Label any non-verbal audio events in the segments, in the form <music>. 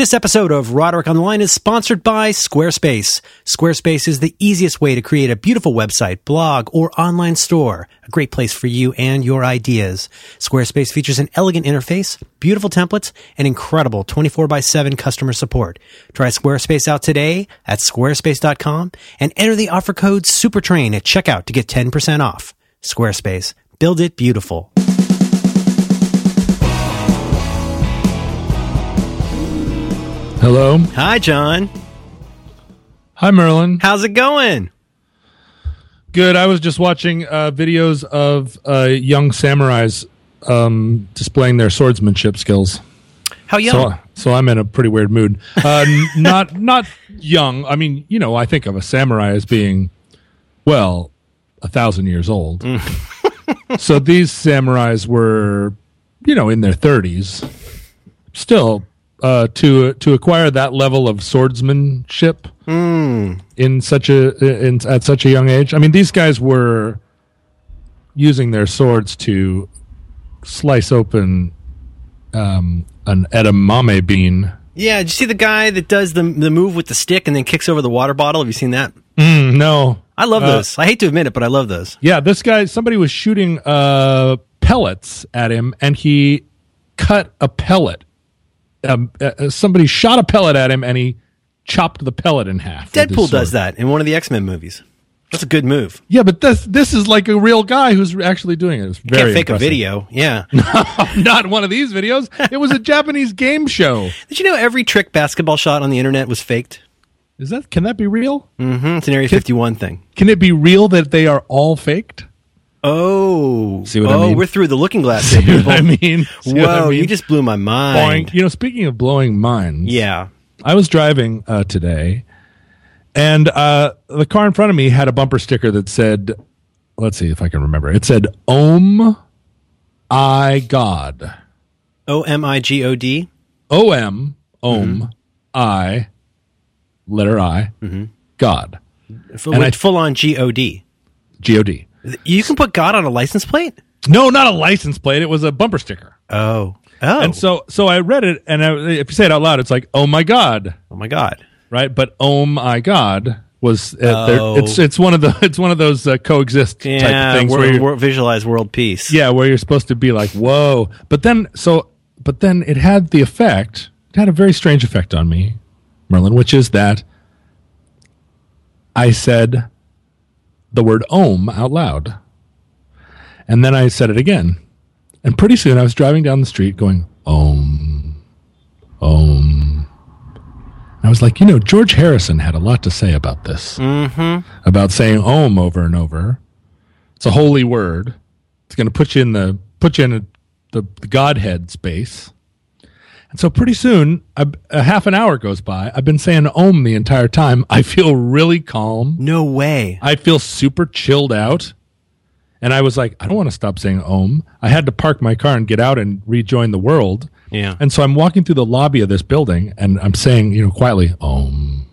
This episode of Roderick Online is sponsored by Squarespace. Squarespace is the easiest way to create a beautiful website, blog, or online store. A great place for you and your ideas. Squarespace features an elegant interface, beautiful templates, and incredible 24 by 7 customer support. Try Squarespace out today at squarespace.com and enter the offer code SUPERTRAIN at checkout to get 10% off. Squarespace. Build it beautiful. Hello. Hi, John. Hi, Merlin. How's it going? Good. I was just watching uh, videos of uh, young samurais um, displaying their swordsmanship skills. How young? So, so I'm in a pretty weird mood. Uh, <laughs> not not young. I mean, you know, I think of a samurai as being, well, a thousand years old. <laughs> so these samurais were, you know, in their 30s. Still, uh, to to acquire that level of swordsmanship in such a in at such a young age. I mean, these guys were using their swords to slice open um, an edamame bean. yeah, did you see the guy that does the the move with the stick and then kicks over the water bottle? Have you seen that? Mm, no, I love Uh, those. I hate to admit it, but I love those. yeah, this guy. Somebody was shooting uh, pellets at him, and he cut a pellet. Um, uh, uh, somebody shot a pellet at him, and he chopped the pellet in half. Deadpool does that in one of the X Men movies. That's a good move. Yeah, but this this is like a real guy who's actually doing it. It's You very can't fake impressive. a video. Yeah. <laughs> Not one of these videos. It was a <laughs> Japanese game show. Did you know every trick basketball shot on the internet was faked? Is that can that be real? Mm-hmm. It's an Area 51 thing. Can it be real that they are all faked? Oh. See what I oh, mean? we're through the looking glass here, <laughs> See what people. I mean? What I Whoa, mean? you just blew my mind. Boink. You know, speaking of blowing minds, Yeah. I was driving uh, today, and uh, the car in front of me had a bumper sticker that said, "Let's see if I can remember." It said, "Om, I God." O M I G O D. O M Om Mm-hmm. I letter I God Full, And I- full on G O D. G O D. You can put God on a license plate? No, not a license plate. It was a bumper sticker. Oh. Oh. And so, so I read it, and I, if you say it out loud, it's like, "Oh my God," oh my God. right? But "Oh my God" was uh, there- Oh. it's it's one of the <laughs> it's one of those uh, coexist type Yeah. of things where you're, visualize world peace. yeah, where you're supposed to be like, "Whoa!" But then, so but then it had the effect. It had a very strange effect on me, Merlin, which is that I said the word "Om" out loud, and then I said it again. And pretty soon I was driving down the street going, Om, Om. And I was like, you know, George Harrison had a lot to say about this. Mm-hmm. About saying Om over and over. It's a holy word. It's going to put you in the put you in a, the, the Godhead space. And so pretty soon, a, a half an hour goes by. I've been saying Om the entire time. I feel really calm. No way. I feel super chilled out. And I was like, I don't want to stop saying Om. I had to park my car and get out and rejoin the world. Yeah. And so I'm walking through the lobby of this building and I'm saying, you know, quietly, Om,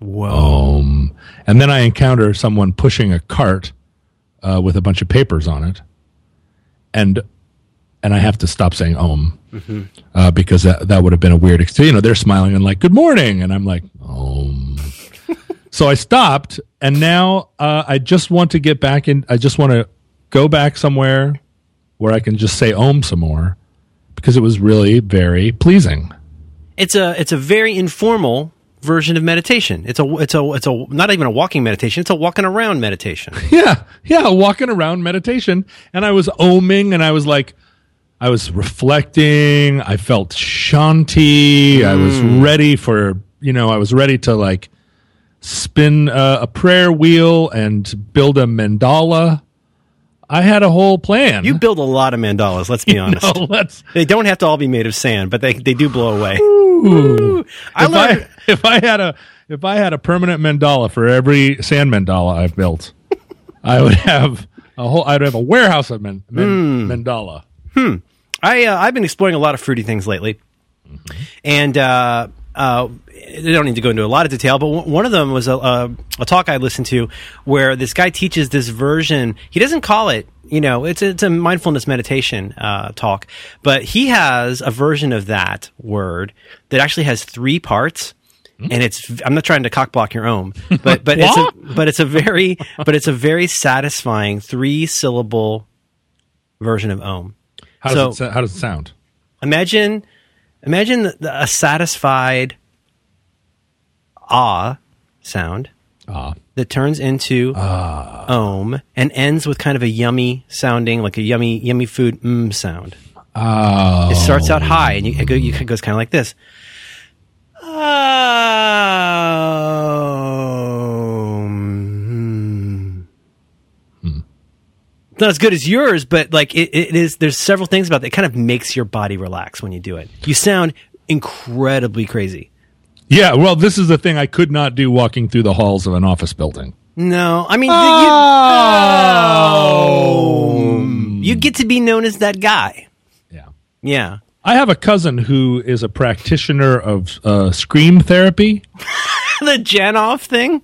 Whoa. Om. And then I encounter someone pushing a cart uh, with a bunch of papers on it. And and I have to stop saying Om uh, because that, that would have been a weird experience. You know, they're smiling and like, good morning. And I'm like, Om. <laughs> so I stopped. And now uh, I just want to get back in. I just want to go back somewhere where I can just say Om some more because it was really very pleasing. It's a it's a very informal version of meditation. It's a it's a it's a not even a walking meditation. It's a walking around meditation. <laughs> Yeah, yeah, walking around meditation, and I was oming, and I was like, I was reflecting. I felt shanti. I was ready for, you know, I was ready to like spin uh, a prayer wheel and build a mandala. I had a whole plan. You build a lot of mandalas. Let's be <laughs> honest. let's. They don't have to all be made of sand, but they they do blow away. Ooh. I if learned. I <laughs> if I had a if I had a permanent mandala for every sand mandala I've built, <laughs> I would have a whole. I'd have a warehouse of man, man, mandala. I uh, I've been exploring a lot of fruity things lately, and uh, uh, they don't need to go into a lot of detail, but w- one of them was a, a, a talk I listened to where this guy teaches this version. He doesn't call it, you know, it's a, it's a mindfulness meditation uh, talk, but he has a version of that word that actually has three parts. And it's I'm not trying to cockblock your own, <laughs> but but it's a, but it's a very but it's a very satisfying three syllable version of Om. How does, So- it, how does it sound? Imagine, imagine the, the, a satisfied ah sound Ah. that turns into om and ends with kind of a yummy sounding, like a yummy, yummy food mm sound. Oh. It starts out high and you, it, go, you, it goes kind of like this. Om. It's not as good as yours, but like it, it is. There's several things about that. It kind of makes your body relax when you do it. You sound incredibly crazy. Yeah, well, this is the thing I could not do walking through the halls of an office building. No, I mean Oh. you, you get to be known as that guy. Yeah. Yeah. I have a cousin who is a practitioner of uh, scream therapy. <laughs> the Janov thing,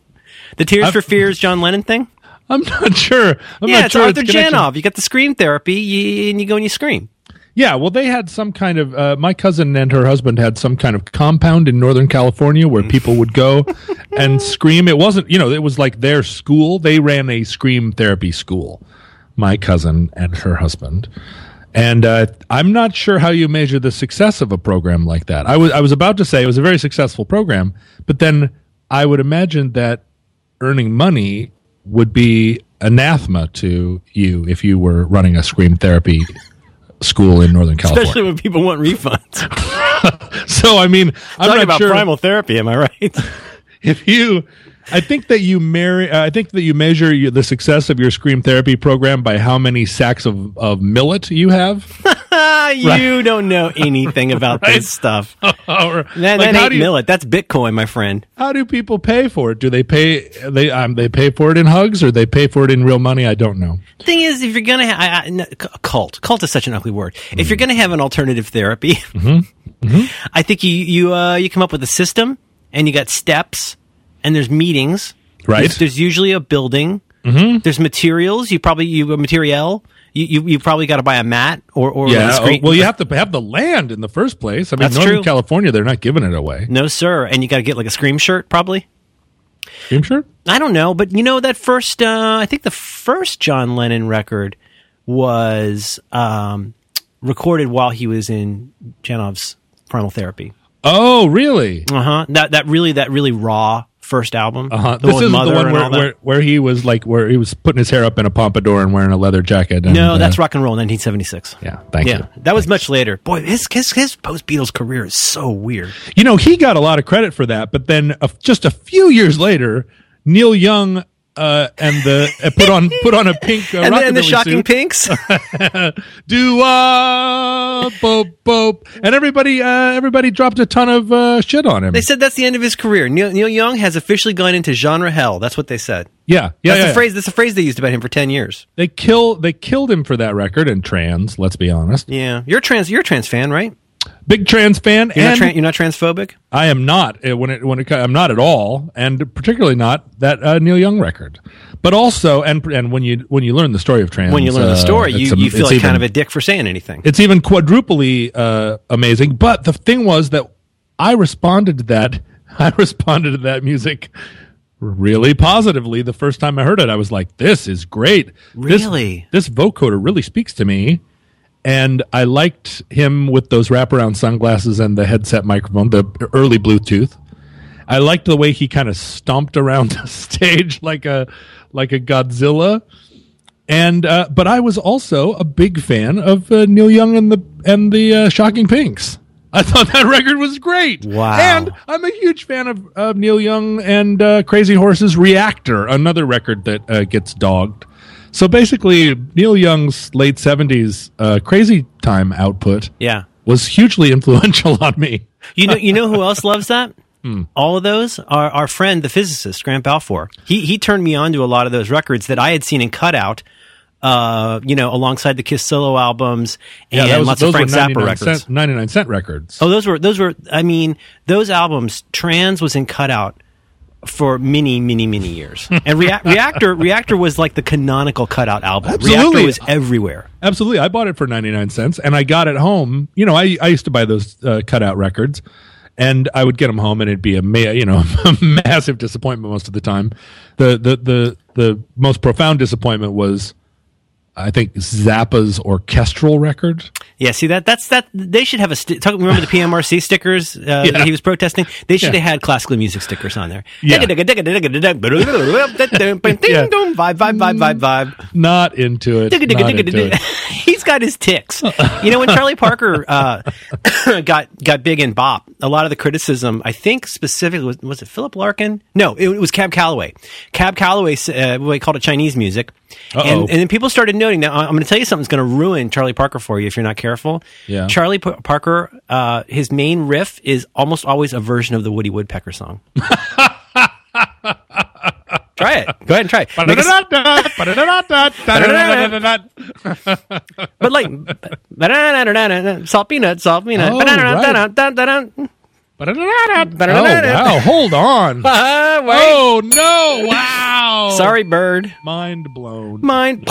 the Tears for Fears John Lennon thing. I'm not sure. I'm yeah, not it's sure Arthur its. Janov. You got the scream therapy, you, and you go and you scream. Yeah, well, they had some kind of. Uh, my cousin and her husband had some kind of compound in Northern California where people would go <laughs> and scream. It wasn't, you know, it was like their school. They ran a scream therapy school. My cousin and her husband. And uh, I'm not sure how you measure the success of a program like that. I was I was about to say it was a very successful program, but then I would imagine that earning money would be anathema to you if you were running a scream therapy school in Northern California. Especially when people want refunds. <laughs> so I mean, I'm Talking not about sure primal therapy, am I right? <laughs> if you. I think that you marry. Uh, I think that you measure your, the success of your scream therapy program by how many sacks of, of millet you have. <laughs> <laughs> Ah, you don't know anything about this stuff. <laughs> That, like, that ain't you, millet. That's Bitcoin, my friend. how do people pay for it? Do they pay they um, they pay for it in hugs or they pay for it in real money? I don't know. Thing is, if you're gonna have I, I, no, cult, cult is such an ugly word. If Mm-hmm. you're gonna have an alternative therapy, <laughs> I think you you uh, you come up with a system and you got steps and there's meetings. Right. There's, there's usually a building. Mm-hmm. There's materials. You probably you material. You you, you probably got to buy a mat or or Yeah. a oh, well, you have to have the land in the first place. I mean, That's Northern true. California, they're not giving it away. no sir, and you got to get like a scream shirt probably. Scream shirt. I don't know, but you know that first. Uh, I think the first John Lennon record was um, recorded while he was in Janov's Primal Therapy. Oh, really? Uh huh. That that really that really raw first album. Uh-huh. The This isn't the one where, where where he was like where he was putting his hair up in a pompadour and wearing a leather jacket. And, no, uh, that's rock and roll, 1976. Yeah, thank yeah, you. that was much later. Boy, his his, his post Beatles career is so weird. You know, he got a lot of credit for that, but then uh, just a few years later, Neil Young uh, and the uh, put on put on a pink uh, <laughs> And, the- and the shocking suit. pinks. <laughs> do uh, boop boop, and everybody uh, everybody dropped a ton of uh, shit on him. they said that's the end of his career. Neil, Neil Young has officially gone into genre hell. That's what they said. yeah, yeah, That's yeah. the phrase. That's the phrase they used about him for 10 years. They kill they killed him for that record and trans. Let's be honest, Yeah, you're trans. You're a trans fan, right? Big trans fan, You're, and not, tran- you're not transphobic. I am not uh, when it when it I'm not at all, and particularly not that uh, Neil Young record. But also, and and when you when you learn the story of trans, When you learn uh, the story, you, it's am- you feel like kind of a dick for saying anything. it's even quadruply uh, amazing. But the thing was that I responded to that. <laughs> I responded to that music really positively the first time I heard it. I was like, "This is great. This- Really? this, vocoder really speaks to me." And I liked him with those wraparound sunglasses and the headset microphone, the early Bluetooth. I liked the way he kind of stomped around <laughs> the stage like a like a Godzilla and uh, but I was also a big fan of uh, Neil Young and the and the uh, Shocking Pinks. I thought <laughs> that record was great. Wow. And I'm a huge fan of, of Neil Young and uh, Crazy Horses Reactor, another record that uh, gets dogged. So basically, Neil Young's late 70s uh, Crazy Time output yeah. was hugely influential <laughs> on me. You know, you know who else loves that? <laughs> Hmm. All of those are our friend, the physicist, Grant Balfour. He he turned me on to a lot of those records that I had seen in cutout uh, you know, alongside the Kiss solo albums and that was- lots of Frank Zappa records. Cent, 99 cent records. Oh, those were those were. I mean, those albums. Trans was in cutout for many, many, many years, and Rea- <laughs> Reactor Reactor was like the canonical cutout album. Reactor Absolutely. was everywhere. Absolutely. I bought it for 99 cents and I got it home. You know, I, I used to buy those uh, cutout records and I would get them home and it'd be a, ma- you know, <laughs> a massive disappointment most of the time. The, the, the, the most profound disappointment was, I think, Zappa's orchestral record. Yeah, see that that's that they should have a sti- talk, remember the PMRC stickers uh, that Yeah. he was protesting. They should Yeah. have had classical music stickers on there. Yeah. Vibe, vibe, vibe, vibe, vibe. Not into it. Not into it. Got his ticks. You know, when Charlie Parker uh, <coughs> got got big in bop, a lot of the criticism, I think specifically was was it Philip Larkin? No, it, was Cab Calloway. Cab Calloway, uh, he called it Chinese music, and, and then people started noting. Now, I'm going to tell you something's going to ruin Charlie Parker for you if you're not careful. Yeah. Charlie P- Parker, uh, his main riff is almost always a version of the Woody Woodpecker song. <laughs> try it. Go ahead and try it. But like, salt peanut, salt peanut. Oh, right. Oh, wow. Hold on. <laughs> Ah, wait. Oh, no. Wow. <laughs> Sorry, bird. Mind blown. Mine.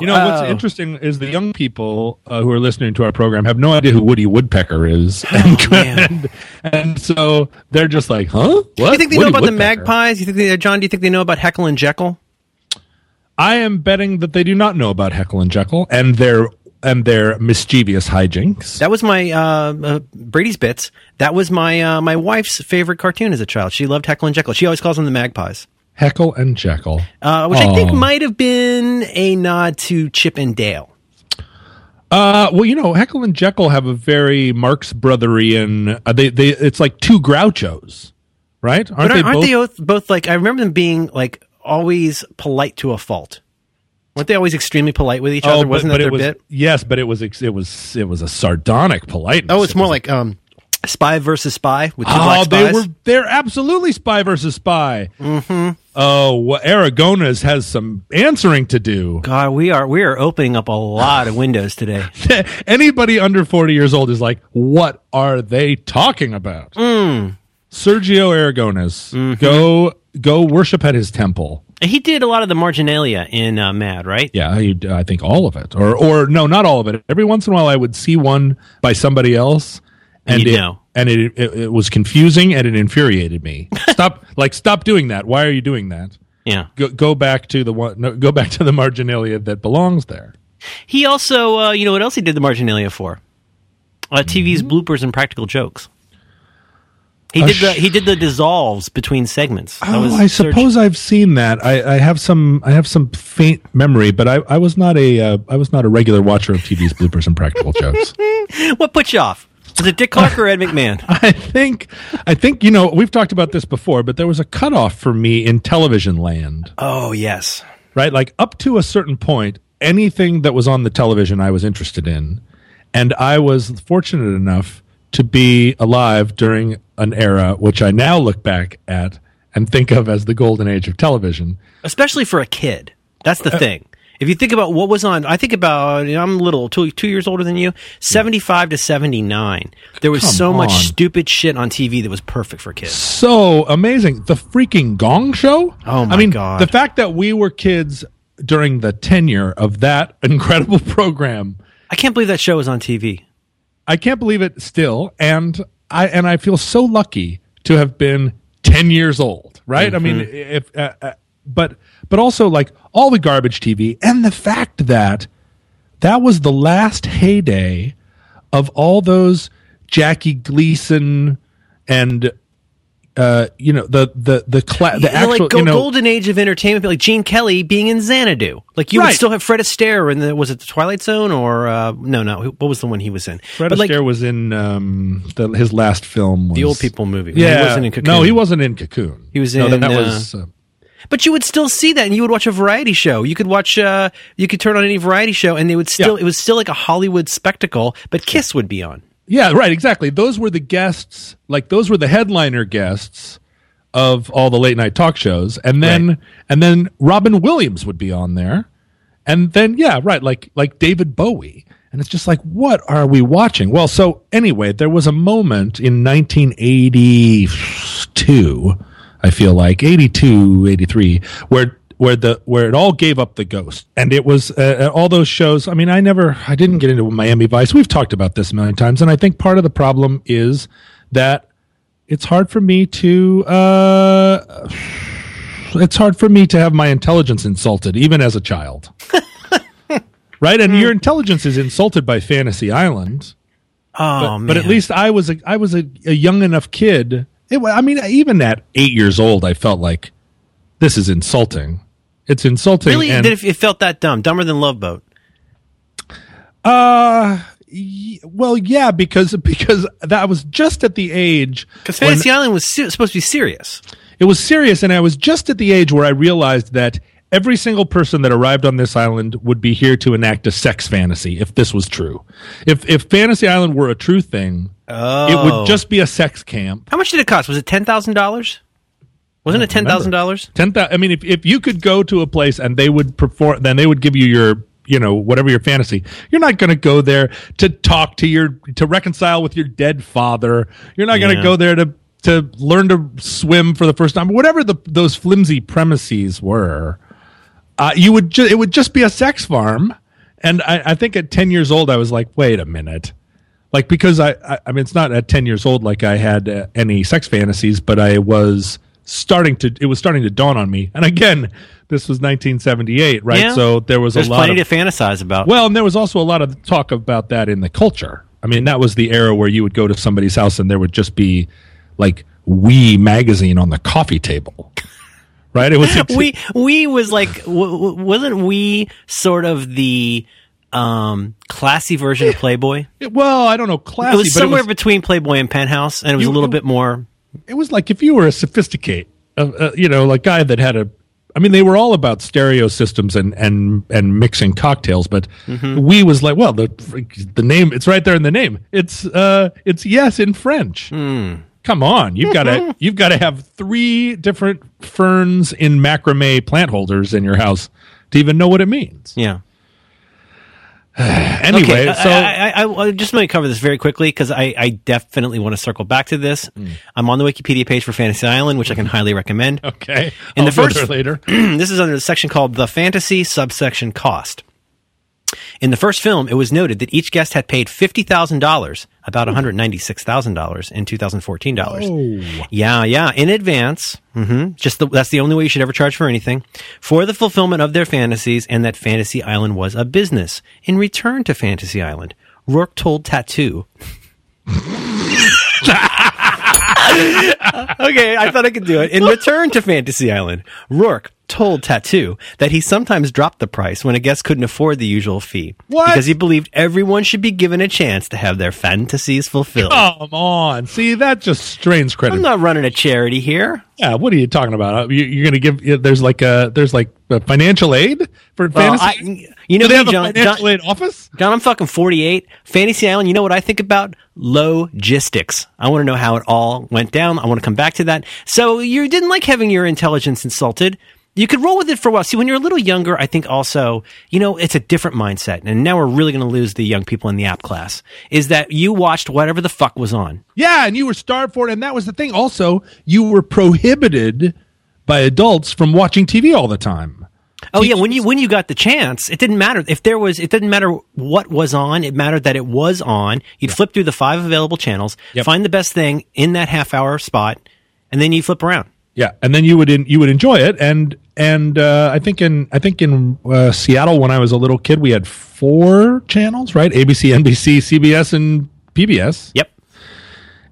You know what's Oh. interesting is the young people uh, who are listening to our program have no idea who Woody Woodpecker is, and, man. <laughs> and, and so they're just like, "Huh? What? Do you think they Woody know about the Woodpecker?" magpies? You think they, John? Do you think they know about Heckle and Jeckle? I am betting that they do not know about Heckle and Jeckle and their and their mischievous hijinks. That was my uh, uh, Brady's bits. That was my uh, my wife's favorite cartoon as a child. She loved Heckle and Jeckle. She always calls them the magpies, Heckle and Jeckle, uh, which I think might have been a nod to Chip and Dale. Uh, well, you know, Heckle and Jekyll have a very Marx Brotherian. Uh, they they it's like two Grouchos, right? Aren't aren't, aren't both? they both, both like? I remember them being like always polite to a fault. Weren't they always extremely polite with each other? Oh, but, Wasn't but that their was bit? yes, but it was it was it was a sardonic politeness. Oh, it's It more like um, spy versus spy with two Oh, they were they're absolutely spy versus spy. Mm-hmm. Oh, well, Aragonés has some answering to do. God, we are we are opening up a lot of windows today. <laughs> Anybody under forty years old is like, what are they talking about? Mm. Sergio Aragonés, Mm-hmm. go go worship at his temple. He did a lot of the marginalia in uh, Mad, right? Yeah, he, I think all of it, or or no, not all of it. Every once in a while, I would see one by somebody else, And and you'd it, know. and it, it it was confusing and it infuriated me. <laughs> stop, like stop doing that. Why are you doing that? Yeah. Go, go back to the one. No, go back to the marginalia that belongs there. He also, uh, you know, what else he did the marginalia for? Uh, TV's bloopers and practical jokes. He Uh, did the he did the dissolves between segments. Oh, I Serg- suppose I've seen that. I, I have some. I have some faint memory, but I, I was not a. Uh, I was not a regular watcher of TV's bloopers and practical jokes. <laughs> what put you off? Was it Dick Clark or Ed McMahon? <laughs> I think. I think you know we've talked about this before, but there was a cutoff for me in television land. Oh yes, right? Like up to a certain point, anything that was on the television I was interested in. And I was fortunate enough to be alive during an era which I now look back at and think of as the golden age of television. especially for a kid. That's Uh, the thing. If you think about what was on, I think about you know, I'm little, two, two years older than you, seventy five to seventy nine. There was so much stupid shit on TV that was perfect for kids. So amazing. The freaking Gong Show? Oh, my I mean, God. the fact that we were kids during the tenure of that <laughs> incredible program. I can't believe that show was on TV. I can't believe it still, and I and I feel so lucky to have been ten years old. Right? I mean, if uh, uh, but but also like all the garbage TV and the fact that that was the last heyday of all those Jackie Gleason and uh, you know the the the cla- the You know, actual like go, you know golden age of entertainment, like Gene Kelly being in Xanadu. Like you would still have Fred Astaire in the was it the Twilight Zone or uh, no no what was the one he was in? Fred but like Astaire was in um, the, his last film. Was, the old people movie. Yeah, he wasn't in Cocoon. no, he wasn't in Cocoon. He was no, in, that uh, was. Uh, But you would still see that, and you would watch a variety show. You could watch, uh, you could turn on any variety show, and they would still, Yeah. it was still like a Hollywood spectacle. But Kiss would be on. Yeah, right, exactly. Those were the guests, like those were the headliner guests of all the late night talk shows. And then Right. and then Robin Williams would be on there. and then yeah, right, like like David Bowie. And it's just like, what are we watching? Well, so anyway, there was a moment in 1982, I feel like 82, 83, where where the where it all gave up the ghost, and it was uh, all those shows. I mean, I never, I didn't get into Miami Vice. We've talked about this a million times, and I think part of the problem is that it's hard for me to. Uh, it's hard for me to have my intelligence insulted, even as a child. <laughs> right, and your intelligence is insulted by Fantasy Island. Oh But, but at least I was a I was a, a young enough kid. It, I mean, even at eight years old, I felt like this is insulting. It's insulting. really, and, it, it felt that dumb, dumber than Love Boat. uh, y- well, yeah, because because that was just at the age Because Fantasy Island was se- supposed to be serious. it was serious, and I was just at the age where I realized that every single person that arrived on this island would be here to enact a sex fantasy. If this was true, if if Fantasy Island were a true thing, it Oh. would just be a sex camp. How much did it cost? Was it ten thousand dollars? Wasn't it ten thousand dollars? Ten thousand. I mean, if if you could go to a place and they would perform, then they would give you your, you know, whatever your fantasy. You're not going to go there to talk to your to reconcile with your dead father. You're not going to Yeah. go there to to learn to swim for the first time. Whatever the those flimsy premises were, uh, you would ju- it would just be a sex farm. And I, I think at ten years old, I was like, wait a minute. Like because I, I, I mean, it's not at ten years old like I had uh, any sex fantasies, but I was starting to. It was starting to dawn on me. And again, this was 1978, right? Yeah. So there was There's a lot plenty of to fantasize about. well, and there was also a lot of talk about that in the culture. I mean, that was the era where you would go to somebody's house and there would just be like Oui magazine on the coffee table. <laughs> Right? It was <laughs> we we was like w- w- wasn't Oui sort of the um classy version of Playboy? well, I don't know, classy, It was somewhere it was, between Playboy and Penthouse, and it was You- a little bit more. It was like if you were a sophisticate, uh, uh, you know, like guy that had a. I mean, they were all about stereo systems and and and mixing cocktails, but Mm-hmm. Oui was like, well, the the name, it's right there in the name. It's uh, it's yes in French. Hmm. Come on, you've got to <laughs> you've got to have three different ferns in macrame plant holders in your house to even know what it means. Yeah. <sighs> Anyway, okay. so I, I, I, I just want to cover this very quickly because I, I definitely want to circle back to this. Hmm. I'm on the Wikipedia page for Fantasy Island, which I can highly recommend. okay, In I'll the first- later. <clears throat> this is under the section called the fantasy subsection cost. In the first film, it was noted that each guest had paid $50,000, about $196,000 in 2014 dollars. Oh. Yeah, yeah, in advance. hmm Just the, that's the only way you should ever charge for anything for the fulfillment of their fantasies, and that Fantasy Island was a business. In return to Fantasy Island, Roarke told Tattoo. <laughs> okay, I thought I could do it. In <laughs> return to Fantasy Island, Roarke told Tattoo that he sometimes dropped the price when a guest couldn't afford the usual fee. What? Because he believed everyone should be given a chance to have their fantasies fulfilled. Come on, see that just strains credit. I'm not running a charity here. Yeah, what are you talking about? Uh, You, you're going to give? There's like a there's like a financial aid for Well, fantasy. I, you know Do they me, have a John, financial John, aid office? John, I'm fucking 48. Fantasy Island, you know what I think about? Logistics. I want to know how it all went down. I want to come back to that. So you didn't like having your intelligence insulted. You could roll with it for a while. See, when you're a little younger, I think also, you know, it's a different mindset. And now we're really going to lose the young people in the app class. Is that you watched whatever the fuck was on. Yeah, and you were starved for it, and that was the thing. Also, you were prohibited by adults from watching TV all the time. Oh yeah, when you when you got the chance, it didn't matter if there was. It didn't matter what was on. It mattered that it was on. You'd flip through the five available channels, Yep. find the best thing in that half hour spot, and then you flip around. Yeah, and then you would in, you would enjoy it, and and uh, I think in I think in uh, Seattle when I was a little kid, we had four channels, right? ABC, NBC, CBS, and PBS. Yep.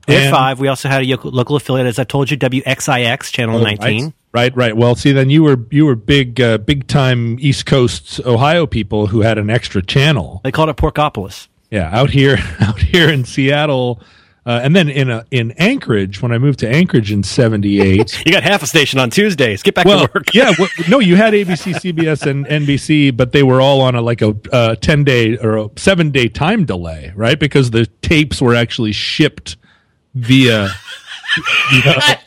We And- five. We also had a local affiliate, as I told you, WXIX channel nineteen. Right, right, right. Well, see, then you were you were big uh, big time East Coast Ohio people who had an extra channel. They called it Porkopolis. Yeah, out here, <laughs> out here in Seattle, uh, and then in a, in Anchorage when I moved to Anchorage in '78. <laughs> You got half a station on Tuesdays. Get back well, to work. yeah, <laughs> well, no, you had ABC, CBS, and NBC, but they were all on a like a uh, ten day or a seven day time delay, right? Because the tapes were actually shipped via <laughs>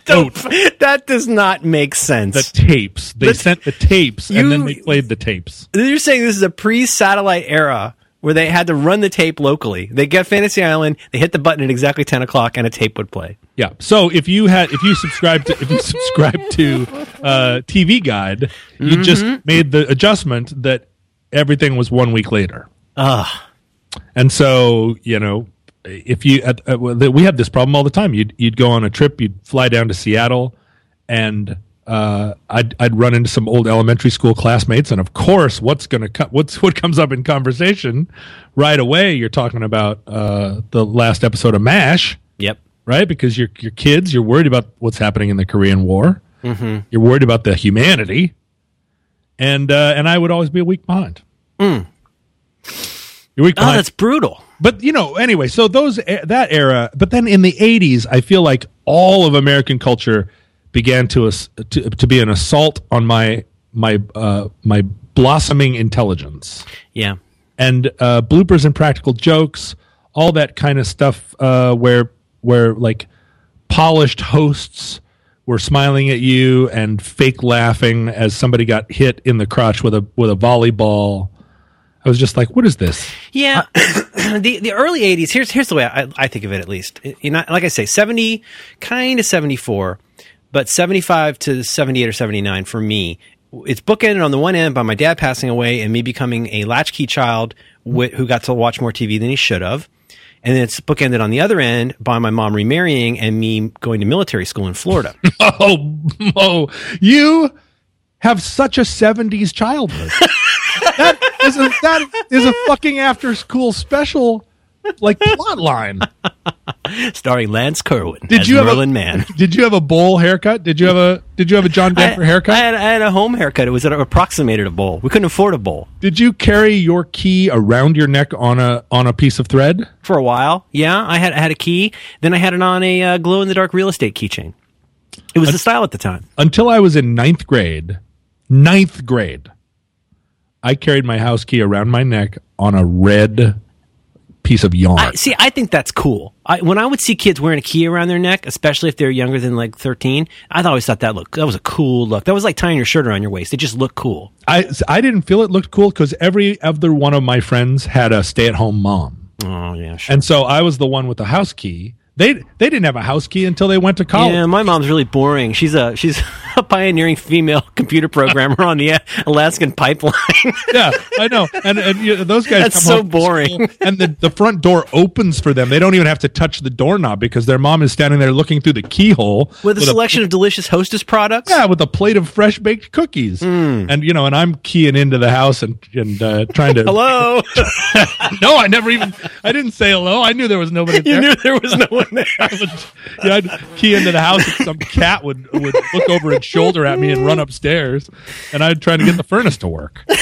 That that does not make sense. the tapes. They sent the tapes and then they played the tapes. You're saying this is a pre-satellite era where they had to run the tape locally. They get Fantasy Island, they hit the button at exactly ten o'clock, and a tape would play. Yeah. So if you had if you subscribed to if you subscribed to uh, TV Guide, you just made the adjustment that everything was one week later. Ugh. And so, you know, if you at, uh, we had this problem all the time. You'd you'd go on a trip, you'd fly down to Seattle, and uh, I'd I'd run into some old elementary school classmates, and of course, what's going to cut? What's <laughs> what comes up in conversation right away? You're talking about uh, the last episode of Mash, Yep. right? Because you're your kids, you're worried about what's happening in the Korean War. Mm-hmm. You're worried about the humanity, and uh, and I would always be a week behind. You're a week Oh, behind that's brutal. but you know anyway so those eh, that era but then in the 80s i feel like all of american culture began to us to, to be an assault on my my uh my blossoming intelligence Yeah. and uh bloopers and practical jokes all that kind of stuff uh where where like polished hosts were smiling at you and fake laughing as somebody got hit in the crotch with a with a volleyball i was just like what is this Yeah, <coughs> the the early '80s. Here's here's the way I, I think of it. At least, you know, like I say, '70, kind of '74, but '75 to '78 or '79 for me. It's bookended on the one end by my dad passing away and me becoming a latchkey child wh- who got to watch more TV than he should have. And then it's bookended on the other end by my mom remarrying and me going to military school in Florida. <laughs> Oh, Mo, you have such a 70s childhood. <laughs> that is a that is a fucking after school special like plot line. <laughs> starring Lance Kerwin Did as you have a- Man. <laughs> Did you have a bowl haircut? Did you have a did you have a John Denver <laughs> I, haircut? I had, I had a home haircut. It was an approximated a bowl. We couldn't afford a bowl. did you carry your key around your neck on a on a piece of thread? for a while. Yeah, I had I had a key. Then I had it on a uh, glow in the dark real estate keychain. It was the style at the time. Until I was in ninth grade, ninth grade, I carried my house key around my neck on a red piece of yarn. I, see, I think that's cool. I, when I would see kids wearing a key around their neck, especially if they're younger than like thirteen, I always thought that look that was a cool look. That was like tying your shirt around your waist. It just looked cool. I I didn't feel it looked cool because every other one of my friends had a stay at home mom, Oh yeah, sure. and so I was the one with the house key. They they didn't have a house key until they went to college. Yeah, my mom's really boring. She's a she's <laughs> a pioneering female <laughs> computer programmer on the Alaskan pipeline. <laughs> Yeah, I know, and and you know, those guys. That's come so boring. and the the front door opens for them. They don't even have to touch the doorknob because their mom is standing there looking through the keyhole With a selection of delicious Hostess products. Yeah, with a plate of fresh baked cookies, Hmm. and you know, and I'm keying into the house and and uh, trying to. Hello. No, I never even. I didn't say hello. I knew there was nobody there. you knew there was no one. I would, yeah, I'd key into the house and some cat would would look over its shoulder at me and run upstairs, and I'd try to get the furnace to work. <laughs> <laughs>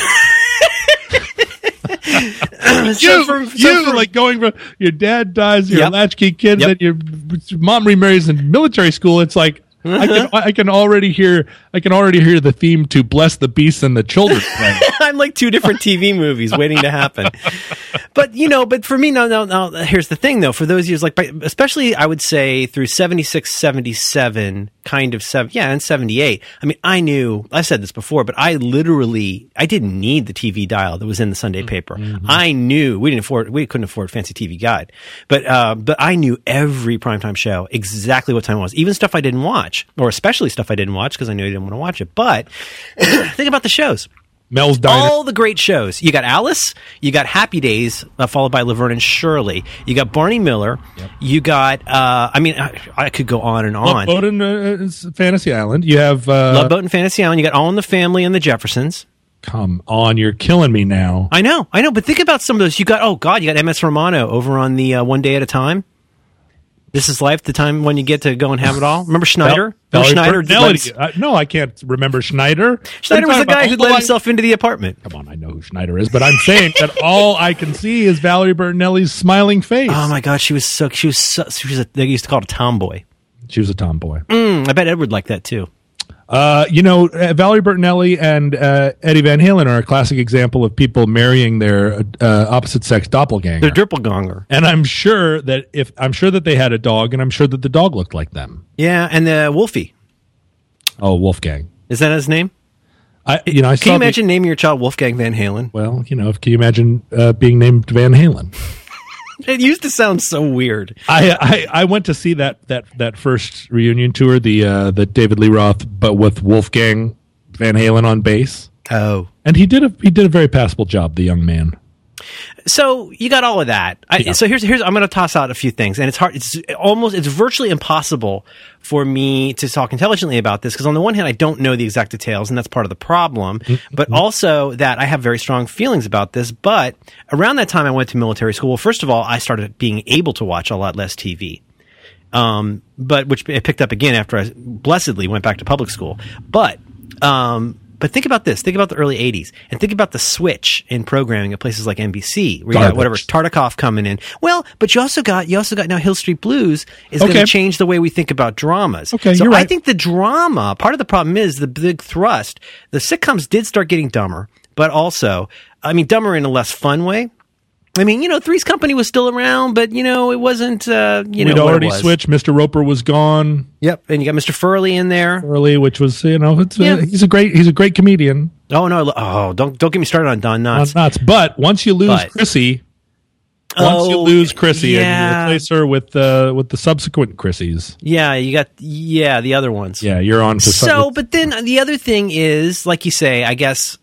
So you, from- so you from- like going from your dad dies, you're Yep. latchkey kid, Yep. then your mom remarries in military school. It's like I can <laughs> I can already hear I can already hear the theme to "Bless the Beasts and the Children." <laughs> I'm like two different TV movies waiting to happen. But you know, but for me, no, no, no. Here's the thing, though. For those years, like, by- especially, I would say through 76, 77, kind of seven, yeah, and 78. I mean, I knew. I said this before, but I literally, I didn't need the TV dial that was in the Sunday paper. I knew we didn't afford, we couldn't afford Fancy TV Guide, but uh, but I knew every primetime show exactly what time it was, even stuff I didn't watch, or especially stuff I didn't watch because I knew I didn't want to watch it. But <coughs> think about the shows Mel's Diner. all the great shows. You got Alice, you got Happy Days, uh, followed by Laverne and Shirley. You got Barney Miller. You got, uh, I mean, I, I could go on and on. Love Boat and uh, Fantasy Island. You have uh, Love Boat and Fantasy Island. You got All in the Family and the Jeffersons. Come on, you're killing me now. I know, I know, but think about some of those. You got, oh God, you got MS Romano over on the uh, One Day at a Time. This is life, the time when you get to go and have it all. Remember Schneider? Val- Remember Schneider? Bertinelli. Uh, no, I can't remember Schneider. Schneider was the guy who let himself into the apartment. Come on, I know who Schneider is, but I'm saying that all I can see is Valerie Bertinelli's smiling face. Oh my God, she was so, she was so, she was a, they used to call it a tomboy. she was a tomboy. Mm, I bet Edward liked that too. Uh, you know, uh, Valerie Bertinelli and uh, Eddie Van Halen are a classic example of people marrying their uh, opposite sex doppelganger. They're doppelganger. and I'm sure that if I'm sure that they had a dog, and I'm sure that the dog looked like them. Yeah, and the Wolfie. Oh, Wolfgang. Is that his name? I, you know, I Can saw you the- imagine naming your child Wolfgang Van Halen? well, you know, can you imagine uh, being named Van Halen? <laughs> It used to sound so weird. I, I I went to see that that that first reunion tour, the uh, the David Lee Roth, but with Wolfgang Van Halen on bass, Oh. and he did a he did a very passable job. The young man. So you got all of that. I, Yeah. So here's here's I'm going to toss out a few things, and it's hard. It's almost it's virtually impossible for me to talk intelligently about this because on the one hand I don't know the exact details, and that's part of the problem. But also that I have very strong feelings about this. But around that time I went to military school. Well, first of all, I started being able to watch a lot less TV. Um, but which I picked up again after I blessedly went back to public school. But um, but think about this. Think about the early '80s, and think about the switch in programming at places like NBC, where you got whatever Tartikoff coming in. Well, but you also got you also got now Hill Street Blues is going to change the way we think about dramas. Okay, so you're I think the drama part of the problem is the big thrust. The sitcoms did start getting dumber, but also, I mean, dumber in a less fun way. I mean, you know, Three's Company was still around, but you know, it wasn't. Uh, you know, We'd what already switched. Mr. Roper was gone Yep, and you got Mr. Furley in there. early, which was you know it's Yeah. uh, he's a great he's a great comedian. Oh no! Oh, don't don't get me started on Don Not Knotts. but once you lose But- Chrissy, once you Oh, lose Chrissy and you replace her with uh, with the subsequent Chrissys, Yeah, you got yeah the other ones. yeah, you're on for So, something. but then the other thing is, like you say, I guess.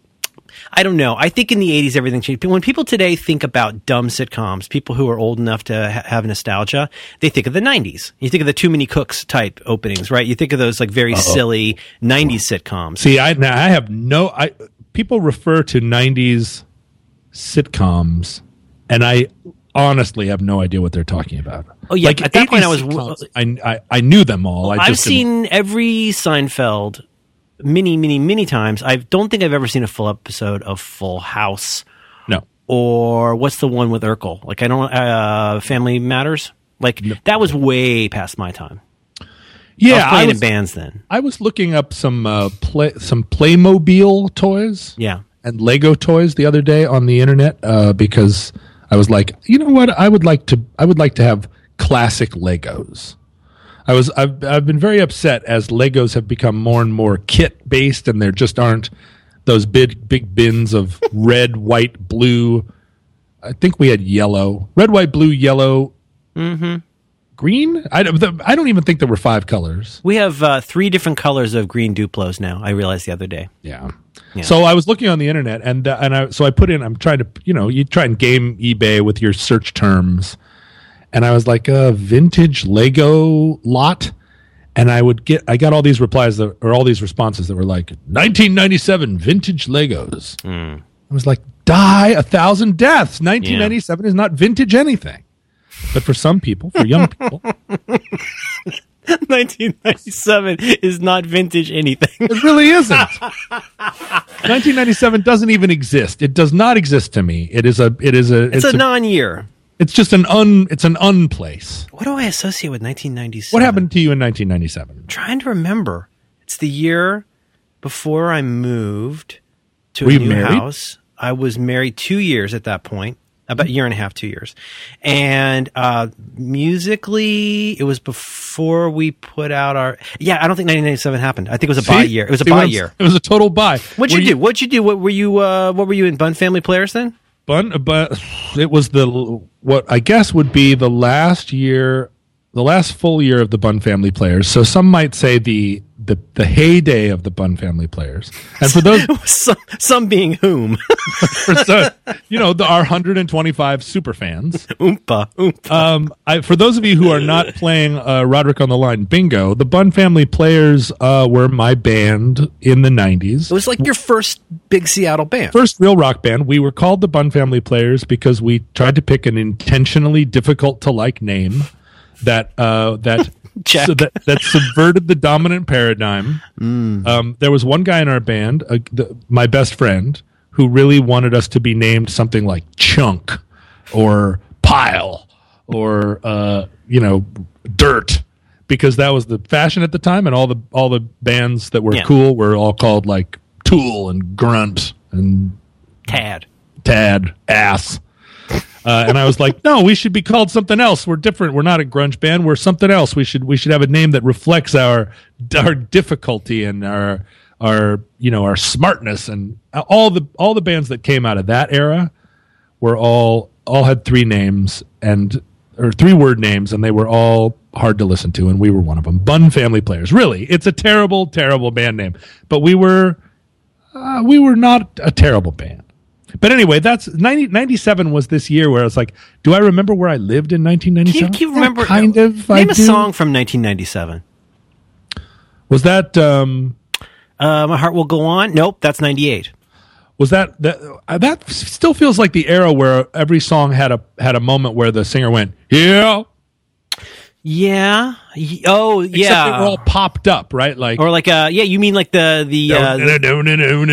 I don't know. I think in the 80s, everything changed. When people today think about dumb sitcoms, people who are old enough to ha- have nostalgia, they think of the 90s. You think of the Too Many Cooks type openings, right? You think of those like very silly 90s sitcoms. See, I now I have no. I people refer to '90s sitcoms, and I honestly have no idea what they're talking about. Oh, yeah, at that point I was- 80s sitcoms, I, I I knew them all. I I've just didn't- seen every Seinfeld many, many, many times. I don't think I've ever seen a full episode of Full House no. or what's the one with Urkel? Like I don't uh, Family Matters. Like that was way past my time. Yeah, I was I playing was, in bands then. I was looking up some uh, play some Playmobil toys. Yeah. and Lego toys the other day on the internet uh, because I was like, you know what, I would like to I would like to have classic Legos. I was I've I've been very upset as Legos have become more and more kit based and there just aren't those big big bins of <laughs> red, white, blue. I think we had yellow, red, white, blue, yellow, green. I don't, the, I don't even think there were five colors. We have uh, three different colors of green Duplos now. I realized the other day. Yeah. So I was looking on the internet, and uh, and I so I put in. I'm trying to, you know, you try and game eBay with your search terms, and I was like a vintage Lego lot, and I would get. I got all these replies that, or all these responses that were like 1997 vintage Legos. Hmm. I was like, die a thousand deaths. 1997 is not vintage anything. But for some people, for young <laughs> people, 1997 is not vintage anything. It really isn't. <laughs> 1997 doesn't even exist. It does not exist to me. It is a. It is a. It's, a, non-year. It's just an un. It's an unplace. What do I associate with 1997? What happened to you in 1997? trying to remember. It's the year before I moved to Were a new married? house. I was married two years at that point, about a year and a half, two years. And uh, musically, it was before we put out our. Yeah, I don't think 1997 happened. I think it was a buy year. It was a See buy year. It was a total buy. What'd Were you, do? What'd you do? What were you? Uh, what were you in Bun Family Players then? Bun, but it was the what I guess would be the last year, the last full year of the Bun family players. So some might say the the the heyday of the Bun family players. And for those, <laughs> some, some being whom? <laughs> for so, you know, the, our 125 super fans. oompa, oompa. Um, I, for those of you who are not playing uh, Roderick on the Line Bingo, the Bun Family Players uh, were my band in the 90s. it was like your first big Seattle band. First real rock band. We were called the Bun Family Players because we tried to pick an intentionally difficult to like name that uh, that <laughs> Check. so that, that subverted the dominant paradigm. Um, there was one guy in our band, uh, the, my best friend, who really wanted us to be named something like Chunk or Pile or uh, you know Dirt. because that was the fashion at the time, and all the all the bands that were Yeah. cool were all called like Tool and Grunt and Tad. Tad Ass. Uh, and I was like, no, we should be called something else. We're different. We're not a grunge band. We're something else. We should we should have a name that reflects our our difficulty and our our you know our smartness and all the all the bands that came out of that era were all all had three names and or three word names and they were all hard to listen to and we were one of them. Bun Family Players. Really, it's a terrible terrible band name, but we were uh, we were not a terrible band. But anyway, that's 90, 97 was this year where I was like, do I remember where I lived in Can you, can you remember? Kind of. I Name a do. song from 1997. Was that um, Uh, My Heart Will Go On. Nope, that's 98. was that that uh, that still feels like the era where every song had a had a moment where the singer went, yeah. Yeah. Y- Oh, Except they were all popped up, right? Like or like, uh, yeah, you mean like the the uh, the,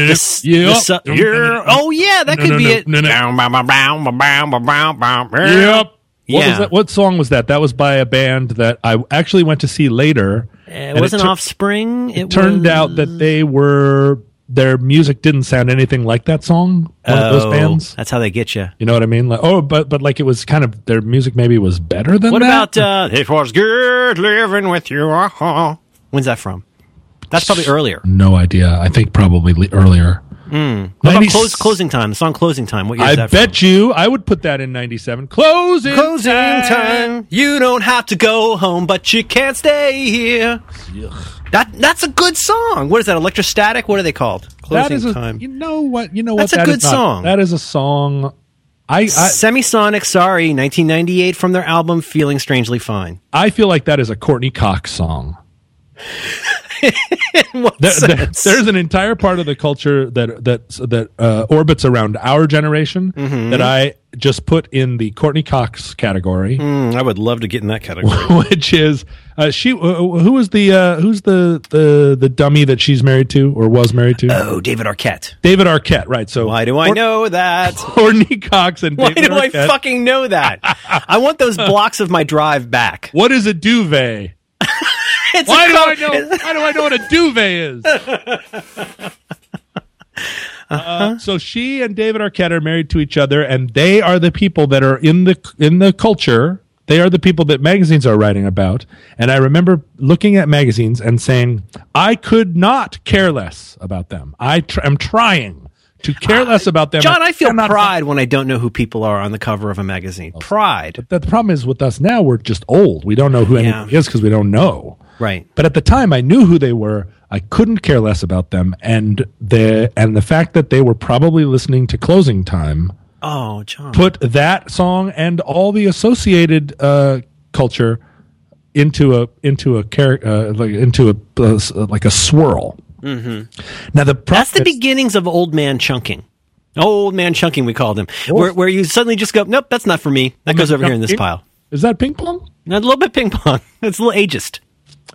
the, s- yeah. the su- yeah. Oh, yeah, that No, could no, be no, it. no, no. Yep. Yep. What Yeah. was that? What song was that? That was by a band that I actually went to see later. It wasn't tur- Offspring. It turned was- out that they were their music didn't sound anything like that song. One of those Oh, bands. That's how they get you. You know what I mean? Like, oh, but but like it was kind of their music maybe was better than that? What that. about uh, "It Was Good Living with You"? uh-huh. When's that from? That's probably earlier. no idea. I think probably le- earlier. What about close, closing time? The song "Closing Time." What year is I that I bet you I would put that in '97. Closing, Closing time. You don't have to go home, but you can't stay here. That that's a good song. What is that? Electrostatic? What are they called? Closing That is a, time. You know what? You know what? That's what? a That good is not- song. That is a song. I, I Semisonic, sorry, 1998 from their album "Feeling Strangely Fine." I feel like that is a Courteney Cox song. <laughs> <laughs> There- there- there's an entire part of the culture that that that uh, orbits around our generation Mm-hmm. that I just put in the Courteney Cox category, Hmm, I would love to get in that category. <laughs> which is uh, she. Uh, who is the uh, who's the, the the dummy that she's married to or was married to? oh, David Arquette. David Arquette, right? So Why do I Court- know that? <laughs> Courteney Cox and Why David do I fucking know that? I want those blocks of my drive back. what is a duvet? <laughs> It's Why do I know? Why do I know what a duvet is? <laughs> Uh, so she and David Arquette are married to each other, and they are the people that are in the in the culture. They are the people that magazines are writing about. And I remember looking at magazines and saying, I could not care less about them. I tr- am trying to care less about them. John, I feel pride when I don't know who people are on the cover of a magazine. Pride. But The problem is with us now, we're just old. We don't know who Yeah. anybody is because we don't know. Right. But at the time, I knew who they were. I couldn't care less about them, and the and the fact that they were probably listening to Closing Time Oh, John. put that song and all the associated uh, culture into a into a uh, like into a uh, like a swirl. Mm-hmm. Now the pro- That's the beginnings of old man chunking. Old man chunking, we called him. Where, where you suddenly just go, nope, that's not for me. That goes over here in this pile. Is that ping pong? Not a little bit ping pong. <laughs> It's a little ageist.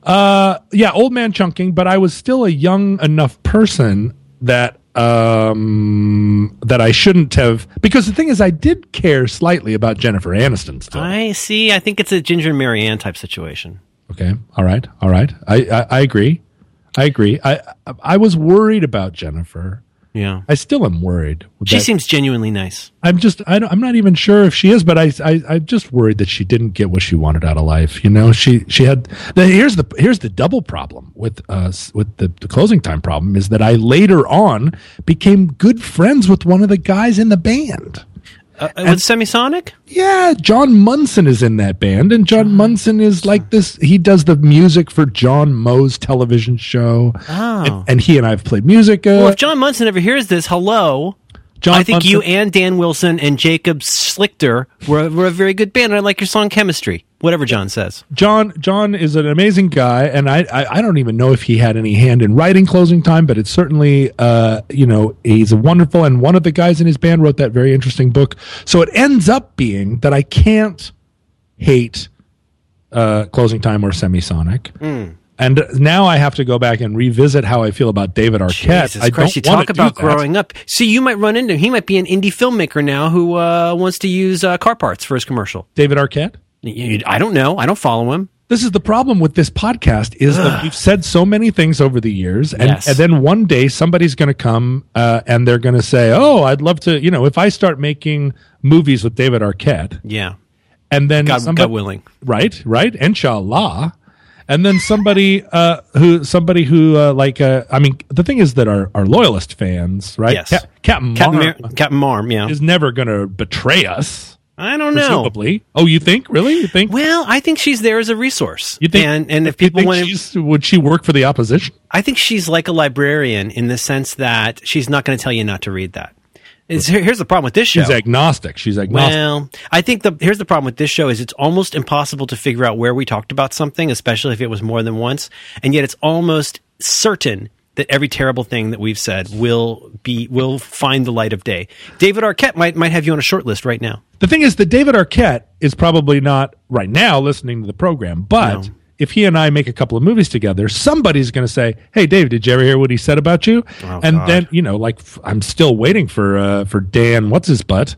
Uh, yeah, old man chunking, but I was still a young enough person that um that I shouldn't have because the thing is I did care slightly about Jennifer Aniston still. I see. I think it's a Ginger and Mary Ann type situation. okay, all right, all right. I I, I agree. I agree. I I was worried about Jennifer. Yeah. I still am worried. She that- seems genuinely nice. I'm just I don't, I'm not even sure if she is, but I, I I'm just worried that she didn't get what she wanted out of life. You know, she she had. The, here's the here's the double problem with uh, us with the, the closing time problem is that I later on became good friends with one of the guys in the band. Uh, with Semisonic? Yeah, John Munson is in that band, and John Ah. Munson is like this. He does the music for John Moe's television show, Oh. and, and he and I have played music. Uh, Well, if John Munson ever hears this, hello. John I think you and Dan Wilson and Jacob Slichter were, were a very good band. I like your song Chemistry. Whatever John says. John John is an amazing guy, and I, I I don't even know if he had any hand in writing closing time, but it's certainly uh you know he's a wonderful and one of the guys in his band wrote that very interesting book. So it ends up being that I can't hate uh closing time or semisonic. Hmm. And now I have to go back and revisit how I feel about David Arquette. Jesus I Christ, you talk about growing up. See, you might run into him. He might be an indie filmmaker now who uh, wants to use uh, car parts for his commercial. David Arquette. I don't know. I don't follow him. this is the problem with this podcast is that we've said so many things over the years and, Yes. and then one day somebody's going to come uh, and they're going to say oh i'd love to you know if i start making movies with david arquette Yeah. and then God, somebody, God willing. right right inshallah and then somebody uh, who somebody who uh, like uh, i mean the thing is that our, our loyalist fans right Yes. Cap- captain, Captain, Mar- Mar- Captain Marm, yeah. is never going to betray us I don't know. presumably oh you think really you think Well, I think she's there as a resource. you think and and if people want to, would she work for the opposition I think she's like a librarian in the sense that she's not going to tell you not to read that. It's, here's the problem with this show. She's agnostic. She's agnostic. Well, I think the here's the problem with this show is it's almost impossible to figure out where we talked about something, especially if it was more than once, and yet it's almost certain that every terrible thing that we've said will be will find the light of day. David Arquette might might have you on a short list right now. the thing is that David Arquette is probably not right now listening to the program, but No. If he and I make a couple of movies together, somebody's going to say, "Hey, Dave, did you ever hear what he said about you?" Oh, and God. then you know, like f- I'm still waiting for uh, for Dan. What's his butt?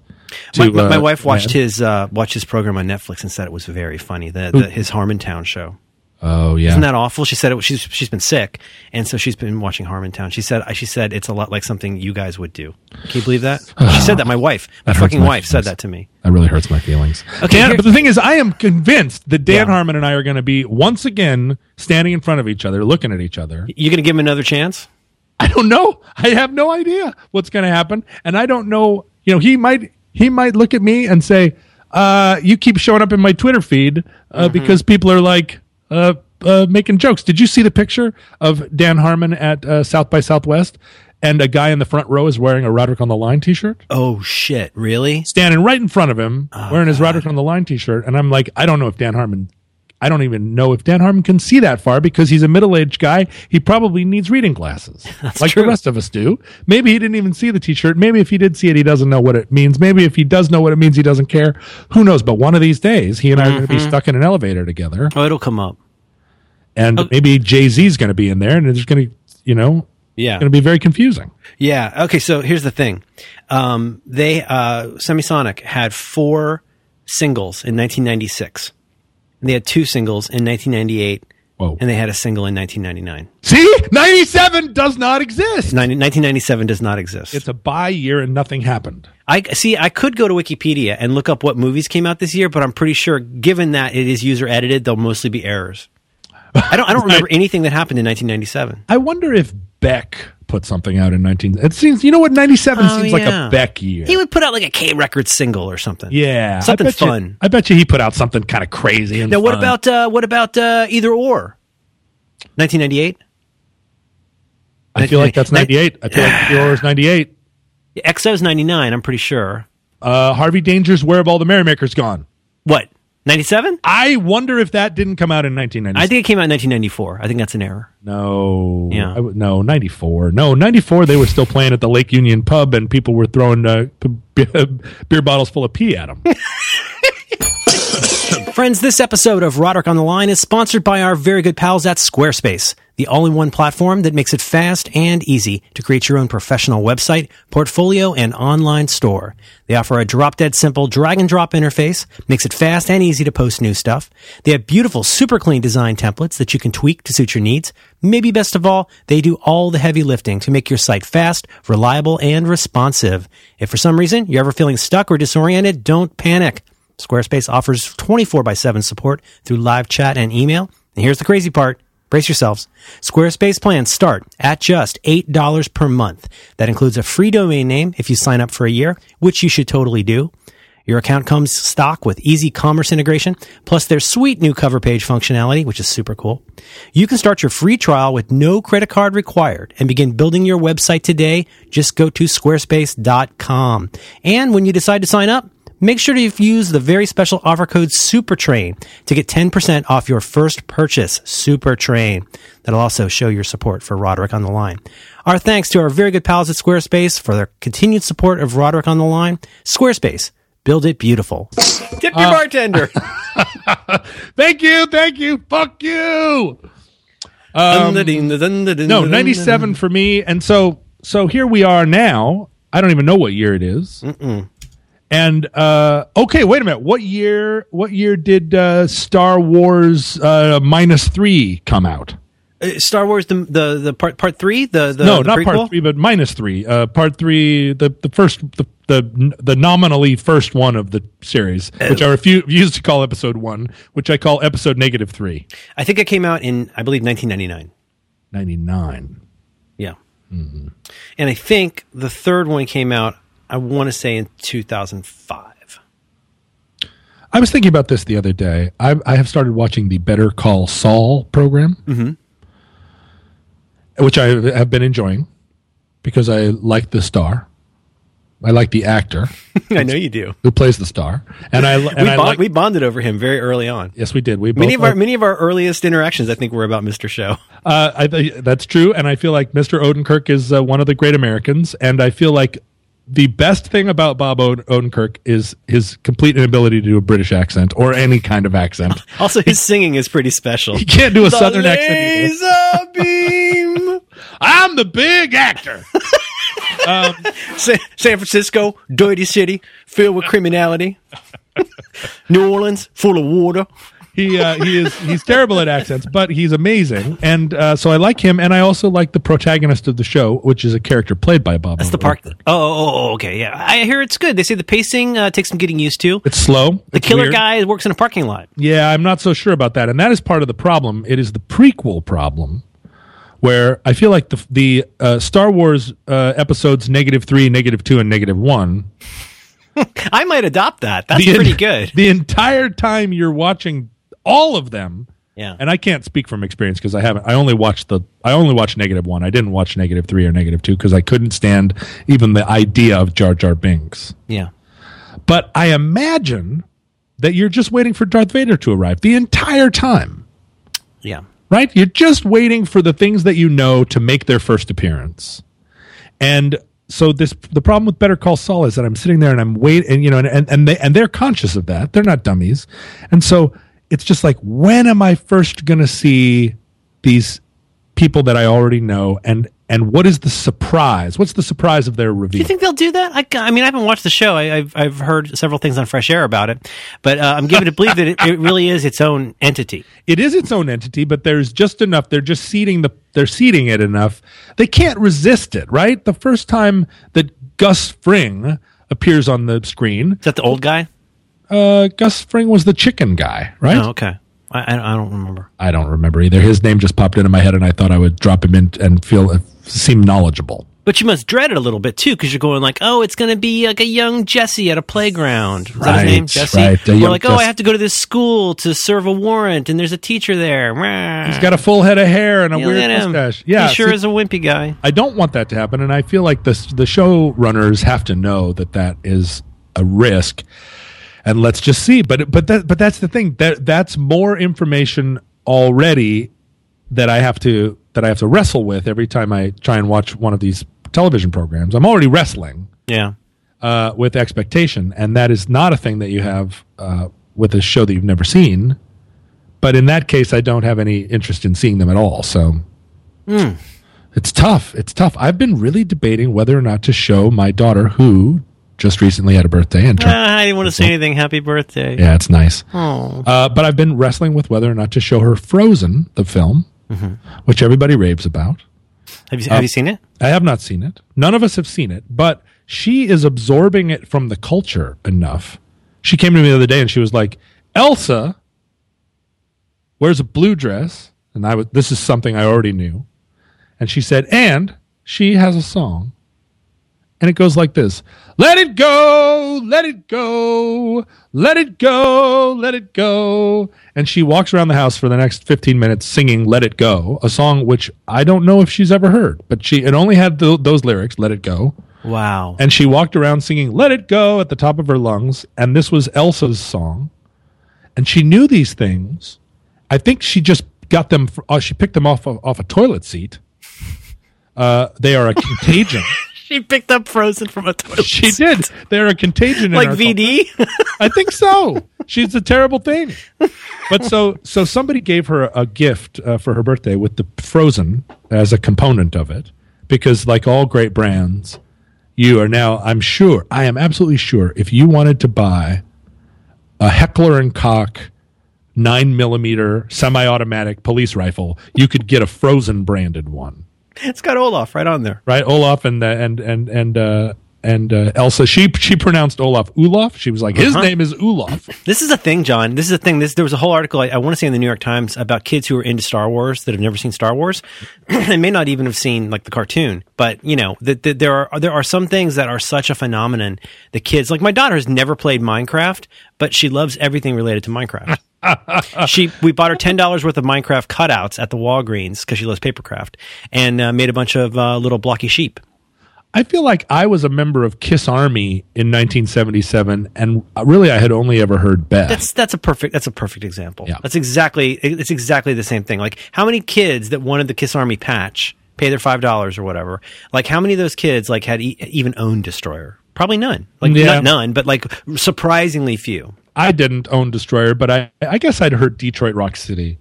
My, to, my, my uh, wife watched yeah. his uh, watched his program on Netflix and said it was very funny. The, the his Harmontown show. Oh yeah. Isn't that awful? She said it, she's she's been sick, and so she's been watching Harmontown. She said she said it's a lot like something you guys would do. Can you believe that? <sighs> She said that. My wife, my That fucking my wife, said that to me. That really hurts my feelings. Okay, Dan- but the thing is, I am convinced that Dan Yeah. Harmon and I are going to be once again standing in front of each other, looking at each other. You're going to give him another chance? I don't know. I have no idea what's going to happen, and I don't know. You know, he might he might look at me and say, uh, "You keep showing up in my Twitter feed uh, because people are like uh, uh, making jokes." Did you see the picture of Dan Harmon at uh, South by Southwest, and a guy in the front row is wearing a Roderick on the Line T-shirt, Oh shit! Really? standing right in front of him wearing his Roderick on the Line T-shirt, and I'm like, I don't know if Dan Harmon. I don't even know if Dan Harmon can see that far because he's a middle-aged guy. He probably needs reading glasses, <laughs> like true. the rest of us do. Maybe he didn't even see the T-shirt. Maybe if he did see it, he doesn't know what it means. Maybe if he does know what it means, he doesn't care. Who knows? But one of these days, he and I are going to be stuck in an elevator together, Oh, it'll come up. and maybe Jay Z's going to be in there, and it's going to, you know, Yeah. going to be very confusing. Yeah. Okay. So here's the thing. Um, they uh, Semisonic had four singles in 1996. And they had two singles in 1998, Whoa! and they had a single in 1999. see, ninety-seven does not exist. 90, 1997 does not exist. It's a bye year, and nothing happened. I see. I could go to Wikipedia and look up what movies came out this year, but I'm pretty sure, given that it is user edited, they'll mostly be errors. I don't. I don't <laughs> remember anything that happened in 1997. I wonder if Beck put something out in 19 it seems you know what 97 Oh, seems like a Beck year He would put out like a K Records single or something. yeah something I bet you- fun. I bet you he put out something kind of crazy and Now, what fun. about uh, what about uh, either or? 1998. I feel like that's 98 I feel like yours 98 <sighs> XO's 99. I'm pretty sure. uh, Harvey Danger's Where Have All the Merrymakers Gone What? 97? I wonder if that didn't come out in 1996 I think it came out in 1994. I think that's an error. no Yeah. I w- no 94 no 94 they were still playing at the Lake Union pub and people were throwing uh, <laughs> beer bottles full of pee at them <laughs> Friends, this episode of Roderick on the Line is sponsored by our very good pals at Squarespace, the all-in-one platform that makes it fast and easy to create your own professional website, portfolio, and online store. They offer a drop-dead simple drag-and-drop interface, makes it fast and easy to post new stuff. They have beautiful, super clean design templates that you can tweak to suit your needs. Maybe best of all, they do all the heavy lifting to make your site fast, reliable, and responsive. If for some reason you're ever feeling stuck or disoriented, don't panic. Squarespace offers 24 by 7 support through live chat and email. And here's the crazy part. Brace yourselves. Squarespace plans start at just $8 per month. That includes a free domain name if you sign up for a year, which you should totally do. Your account comes stock with easy commerce integration, plus their sweet new cover page functionality, which is super cool. You can start your free trial with no credit card required and begin building your website today. Just go to squarespace.com. And when you decide to sign up, Make sure to use the very special offer code SUPERTRAIN to get 10% off your first purchase. SUPERTRAIN. That'll also show your support for Roderick on the Line. Our thanks to our very good pals at Squarespace for their continued support of Roderick on the Line. Squarespace. Build it beautiful. Tip your uh, bartender. <laughs> thank you thank you fuck you no no, 97 for me and so so here we are now i don't even know what year it is. And uh, okay, wait a minute. What year? What year did uh, Star Wars uh, minus three come out? Uh, Star Wars the the the part part three the the no, the not prequel? part three, but minus three. Uh, part three, the the first, the, the the nominally first one of the series, which I refuse to call episode one, which I call episode negative three. I think it came out in I believe 1999. Ninety nine. Yeah, Mm-hmm. and I think the third one came out. I want to say in 2005. I was thinking about this the other day. I, I have started watching the Better Call Saul program, which I have been enjoying because I like the star. I like the actor <laughs> I know you do. who plays the star, and I <laughs> and we, I like. we bonded over him very early on. yes, we did. We Many of our many of our earliest interactions, I think, were about Mr. Show. Uh, I, th- that's true, and I feel like Mr. Odenkirk is uh, one of the great Americans, and I feel like the best thing about Bob Odenkirk is his complete inability to do a British accent or any kind of accent. <laughs> Also, his singing is pretty special. He can't do a southern accent. either. Laser beam. <laughs> I'm the big actor. <laughs> Um, San, San Francisco, dirty city, filled with criminality. New Orleans, full of water. He uh, he is he's terrible at accents, but he's amazing, and uh, so I like him, and I also like the protagonist of the show, which is a character played by Bob. That's the park. Oh, oh, oh, okay, yeah. I hear it's good. They say the pacing uh, takes some getting used to. It's slow. The killer guy works in a parking lot. Yeah, I'm not so sure about that, and that is part of the problem. It is the prequel problem, where I feel like the the uh, Star Wars uh, episodes negative three, negative two, and negative one. <laughs> I might adopt that. That's the pretty good. <laughs> The entire time you're watching all of them, Yeah. and I can't speak from experience because I haven't. I only watched the. I only watched negative one. I didn't watch negative three or negative two because I couldn't stand even the idea of Jar Jar Binks. yeah. But I imagine that you're just waiting for Darth Vader to arrive the entire time. Yeah. right? You're just waiting for the things that you know to make their first appearance. And so this the problem with Better Call Saul is that I'm sitting there and I'm waiting, and you know, and, and and they and they're conscious of that. They're not dummies, and so it's just like, when am I first going to see these people that I already know, and and what is the surprise? What's the surprise of their reveal? Do you think they'll do that? I, I mean, I haven't watched the show. I, I've I've heard several things on Fresh Air about it, but uh, I'm given to believe that it, it really is its own entity. it is its own entity, but there's just enough. They're just seeding the. They're seeding it enough. They can't resist it, right? The first time that Gus Fring appears on the screen, Is that the old guy? Uh, Gus Fring was the chicken guy, right? Oh, okay. I, I, don't remember. I don't remember either. His name just popped into my head, and I thought I would drop him in and feel uh, seem knowledgeable. But you must dread it a little bit too, because you're going like, oh, it's going to be like a young Jesse at a playground. Is that Right, his name, Jesse? right, young like, oh, I have to go to this school to serve a warrant, and there's a teacher there. He's got a full head of hair and a You weird mustache. Yeah, he sure see, is a wimpy guy. I don't want that to happen, and I feel like the the showrunners have to know that that is a risk. And let's just see. But but that but that's the thing that that's more information already that I have to that I have to wrestle with every time I try and watch one of these television programs. I'm already wrestling Yeah. uh, with expectation, and that is not a thing that you have uh, with a show that you've never seen. But in that case, I don't have any interest in seeing them at all. So it's tough. It's tough. I've been really debating whether or not to show my daughter, who just recently had a birthday and turned. Ah, I didn't want to say anything. Happy birthday. Yeah, it's nice. Oh. Uh, but I've been wrestling with whether or not to show her Frozen, the film, which everybody raves about. Have you have you seen it? I have not seen it. None of us have seen it, but she is absorbing it from the culture enough. She came to me the other day and she was like, "Elsa wears a blue dress," and I was. This is something I already knew, and she said, "And she has a song." And it goes like this Let it go, let it go, let it go, let it go. And she walks around the house for the next 15 minutes singing Let It Go, a song which I don't know if she's ever heard, but she it only had th- those lyrics, Let It Go. Wow. And she walked around singing Let It Go at the top of her lungs. And this was Elsa's song. And she knew these things. I think she just got them, fr- uh, she picked them off, of, off a toilet seat. Uh, they are a contagion. <laughs> she picked up Frozen from a toilet. She did. They're a contagion. like VD. I think so. She's a terrible thing. But so so somebody gave her a gift uh, for her birthday with the Frozen as a component of it because like all great brands, you are now. I'm sure. I am absolutely sure. If you wanted to buy a Heckler and Koch nine millimeter semi-automatic police rifle, you could get a Frozen branded one. <laughs> It's got Olaf right on there. Right, Olaf and uh, and and and uh, and uh, Elsa. She she pronounced Olaf Olaf. She was like, his Uh-huh. name is Olaf. This is a thing, John. This is a thing. This there was a whole article I, I want to say in the New York Times about kids who are into Star Wars that have never seen Star Wars <clears throat> they may not even have seen like the cartoon. But you know, that that there are there are some things that are such a phenomenon. The kids, like my daughter, has never played Minecraft, but she loves everything related to Minecraft. <laughs> she we bought her ten dollars worth of Minecraft cutouts at the Walgreens because she loves papercraft and uh, made a bunch of uh, little blocky sheep. I feel like I was a member of Kiss Army in 1977, and really I had only ever heard Beth. That's that's a perfect that's a perfect example. Yeah. That's exactly it's exactly the same thing. Like how many kids that wanted the Kiss Army patch pay their five dollars or whatever? Like how many of those kids like had e- even owned Destroyer? Probably none. Like Yeah. not none, but like surprisingly few. I didn't own Destroyer, but I, I guess I'd heard Detroit Rock City.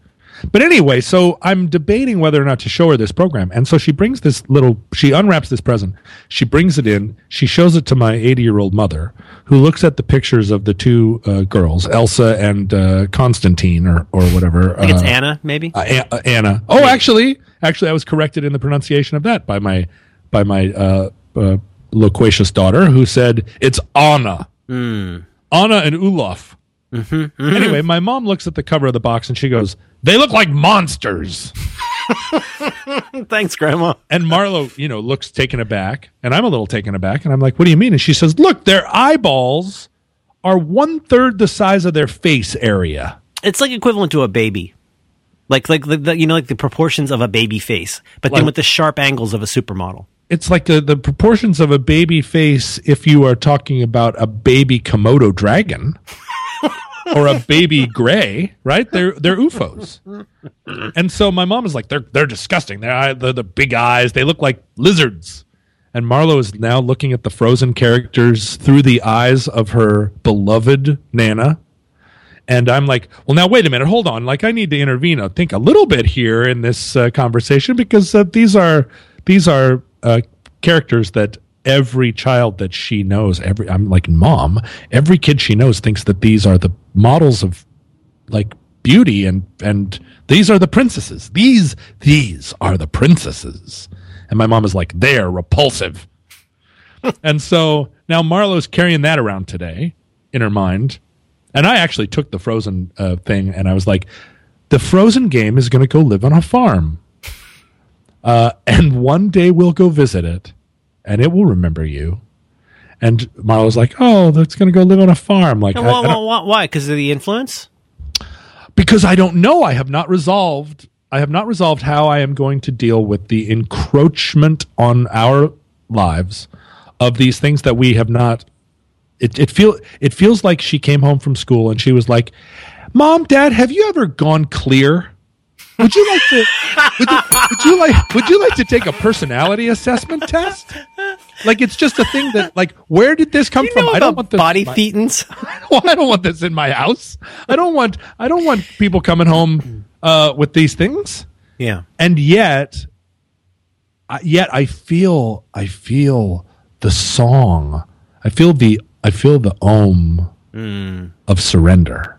But anyway, so I'm debating whether or not to show her this program. And so she brings this little, she unwraps this present. She brings it in. She shows it to my 80 year old mother, who looks at the pictures of the two uh, girls, Elsa and uh, Constantine, or, or whatever. I think it's uh, Anna, maybe. uh, An- uh, Anna. Oh, actually, actually, I was corrected in the pronunciation of that by my by my uh, uh, loquacious daughter, who said it's Anna. Anna and Olaf. Mm-hmm, mm-hmm. Anyway, my mom looks at the cover of the box and she goes, "They look like monsters." <laughs> Thanks, Grandma. And Marlo, you know, looks taken aback, and I'm a little taken aback, and I'm like, "What do you mean?" And she says, "Look, their eyeballs are one third the size of their face area." It's like equivalent to a baby. Like like the, the you know like the proportions of a baby face, but then with the sharp angles of a supermodel. It's like the, the proportions of a baby face if you are talking about a baby Komodo dragon <laughs> or a baby gray, right? They're they're UFOs. And so my mom is like, they're they're disgusting. They're, they're the big eyes. They look like lizards. And Marlo is now looking at the frozen characters through the eyes of her beloved Nana. And I'm like, well, now wait a minute, hold on. Like, I need to intervene. I think a little bit here in this uh, conversation because uh, these are these are uh, characters that every child that she knows, every I'm like mom, every kid she knows thinks that these are the models of like beauty and and these are the princesses. These these are the princesses. And my mom is like, they're repulsive. <laughs> and so now Marlo's carrying that around today in her mind. And I actually took the Frozen uh, thing and I was like, the Frozen game is going to go live on a farm. Uh, and one day we'll go visit it and it will remember you. And Marlo was like, oh, that's going to go live on a farm. Like, I- Why? I Why? Why? Because of the influence. because I don't know. I have not resolved. I have not resolved how I am going to deal with the encroachment on our lives of these things that we have not. It it feel it feels like she came home from school and she was like, "Mom, Dad, have you ever gone clear? Would you like to? Would you, <laughs> would you like? Would you like to take a personality assessment test? Like it's just a thing that like where did this come You from? I don't want this body my- thetans. well, <laughs> I don't want this in my house. I don't want I don't want people coming home uh, with these things. yeah. And yet, I- yet I feel I feel the song. I feel the I feel the om of surrender.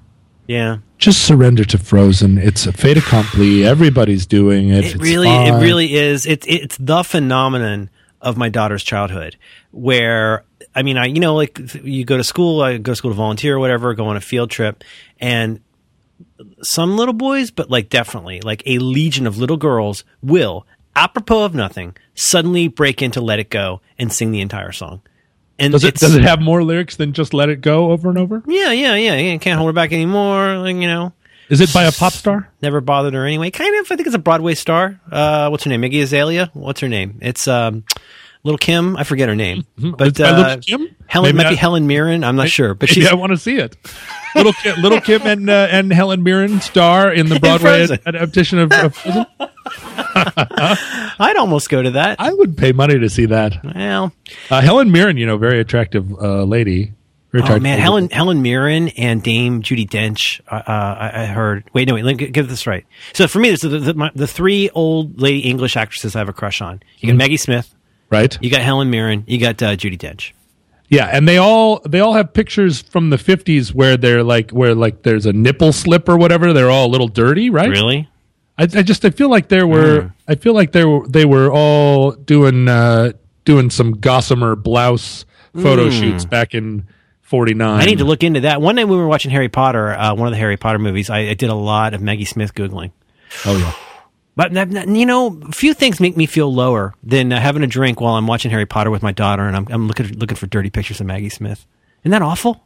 Yeah. Just surrender to Frozen. It's a fait accompli. Everybody's doing it. It It's really, it really is. It's it's the phenomenon of my daughter's childhood, where I mean, I you know, like you go to school, I go to school to volunteer or whatever, go on a field trip, and some little boys, but like definitely like a legion of little girls will, apropos of nothing, suddenly break into "Let It Go" and sing the entire song. And Does it does it have more lyrics than just "Let It Go" over and over? Yeah, yeah, yeah. yeah, Can't hold her back anymore. Like, you know, Is it by a pop star? never bothered her anyway. Kind of. I think it's a Broadway star. Uh, what's her name? Iggy Azalea. What's her name? It's um, Little Kim. I forget her name, but It's by uh, Little Kim? Helen Maybe might be I- Helen Mirren. I'm not sure, but she's I want to see it. Little Kim, Little Kim and uh, and Helen Mirren star in the <laughs> Broadway Frozen. adaptation of, of Frozen. <laughs> I'd almost go to that. I would pay money to see that. well, Uh, Helen Mirren, you know, very attractive uh, lady. Very oh man, lady. Helen Helen Mirren and Dame Judi Dench. Uh, uh, I, I heard. Wait, no, wait. Let me get- this right. So for me, there's the, the, my, the three old lady English actresses I have a crush on. You got Mm-hmm. Maggie Smith, right? You got Helen Mirren. You got uh, Judi Dench. Yeah, and they all they all have pictures from the fifties where they're like where like there's a nipple slip or whatever. They're all a little dirty, right? Really? I, I just I feel like there were Hmm. I feel like there were they were all doing uh doing some gossamer blouse photo shoots back in forty nine. Hmm. I need to look into that. One night when we were watching Harry Potter, uh, one of the Harry Potter movies, I, I did a lot of Maggie Smith googling. Oh yeah. But that- that- you know, a few things make me feel lower than uh, having a drink while I'm watching Harry Potter with my daughter, and I'm, I'm looking looking for dirty pictures of Maggie Smith. Isn't that awful?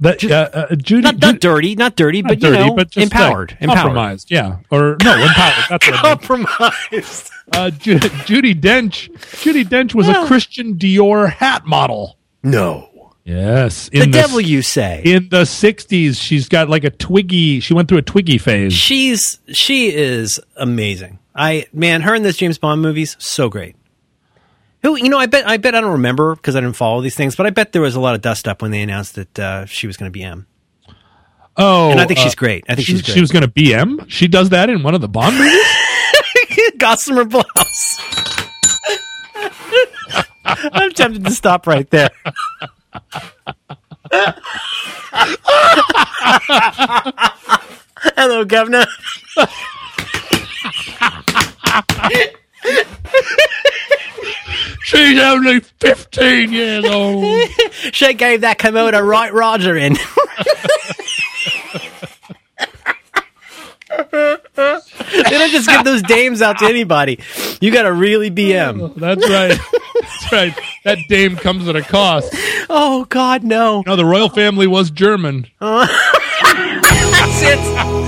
That uh, uh, Judy, Not, not Judy- dirty, not dirty, not but dirty, you know, but just empowered, like, empowered, compromised. Yeah, or no, empowered. That's what I meant. compromised. <laughs> Uh, Ju- Judi Dench. Judi Dench was Yeah. a Christian Dior hat model. No, Yes, the in devil, you say? in the '60s, she's got like a Twiggy. She went through a Twiggy phase. She's she is amazing. I man, her in this James Bond movies, so great. Who you know? I bet I bet I don't remember because I didn't follow these things, but I bet there was a lot of dust up when they announced that uh, she was going to be M. Oh, And I think uh, she's great. I think she, she's great. she was going to BM. She does that in one of the Bond movies. <laughs> Gossamer blouse. <laughs> I'm tempted to stop right there. <laughs> Hello, Governor. She's only 15 years old. She gave that Komodo right Roger in. They don't just give those dames out to anybody. You got to really BM. Oh, that's right. That's right. That dame comes at a cost. Oh God, no! No, the royal family was German. <laughs> That's it.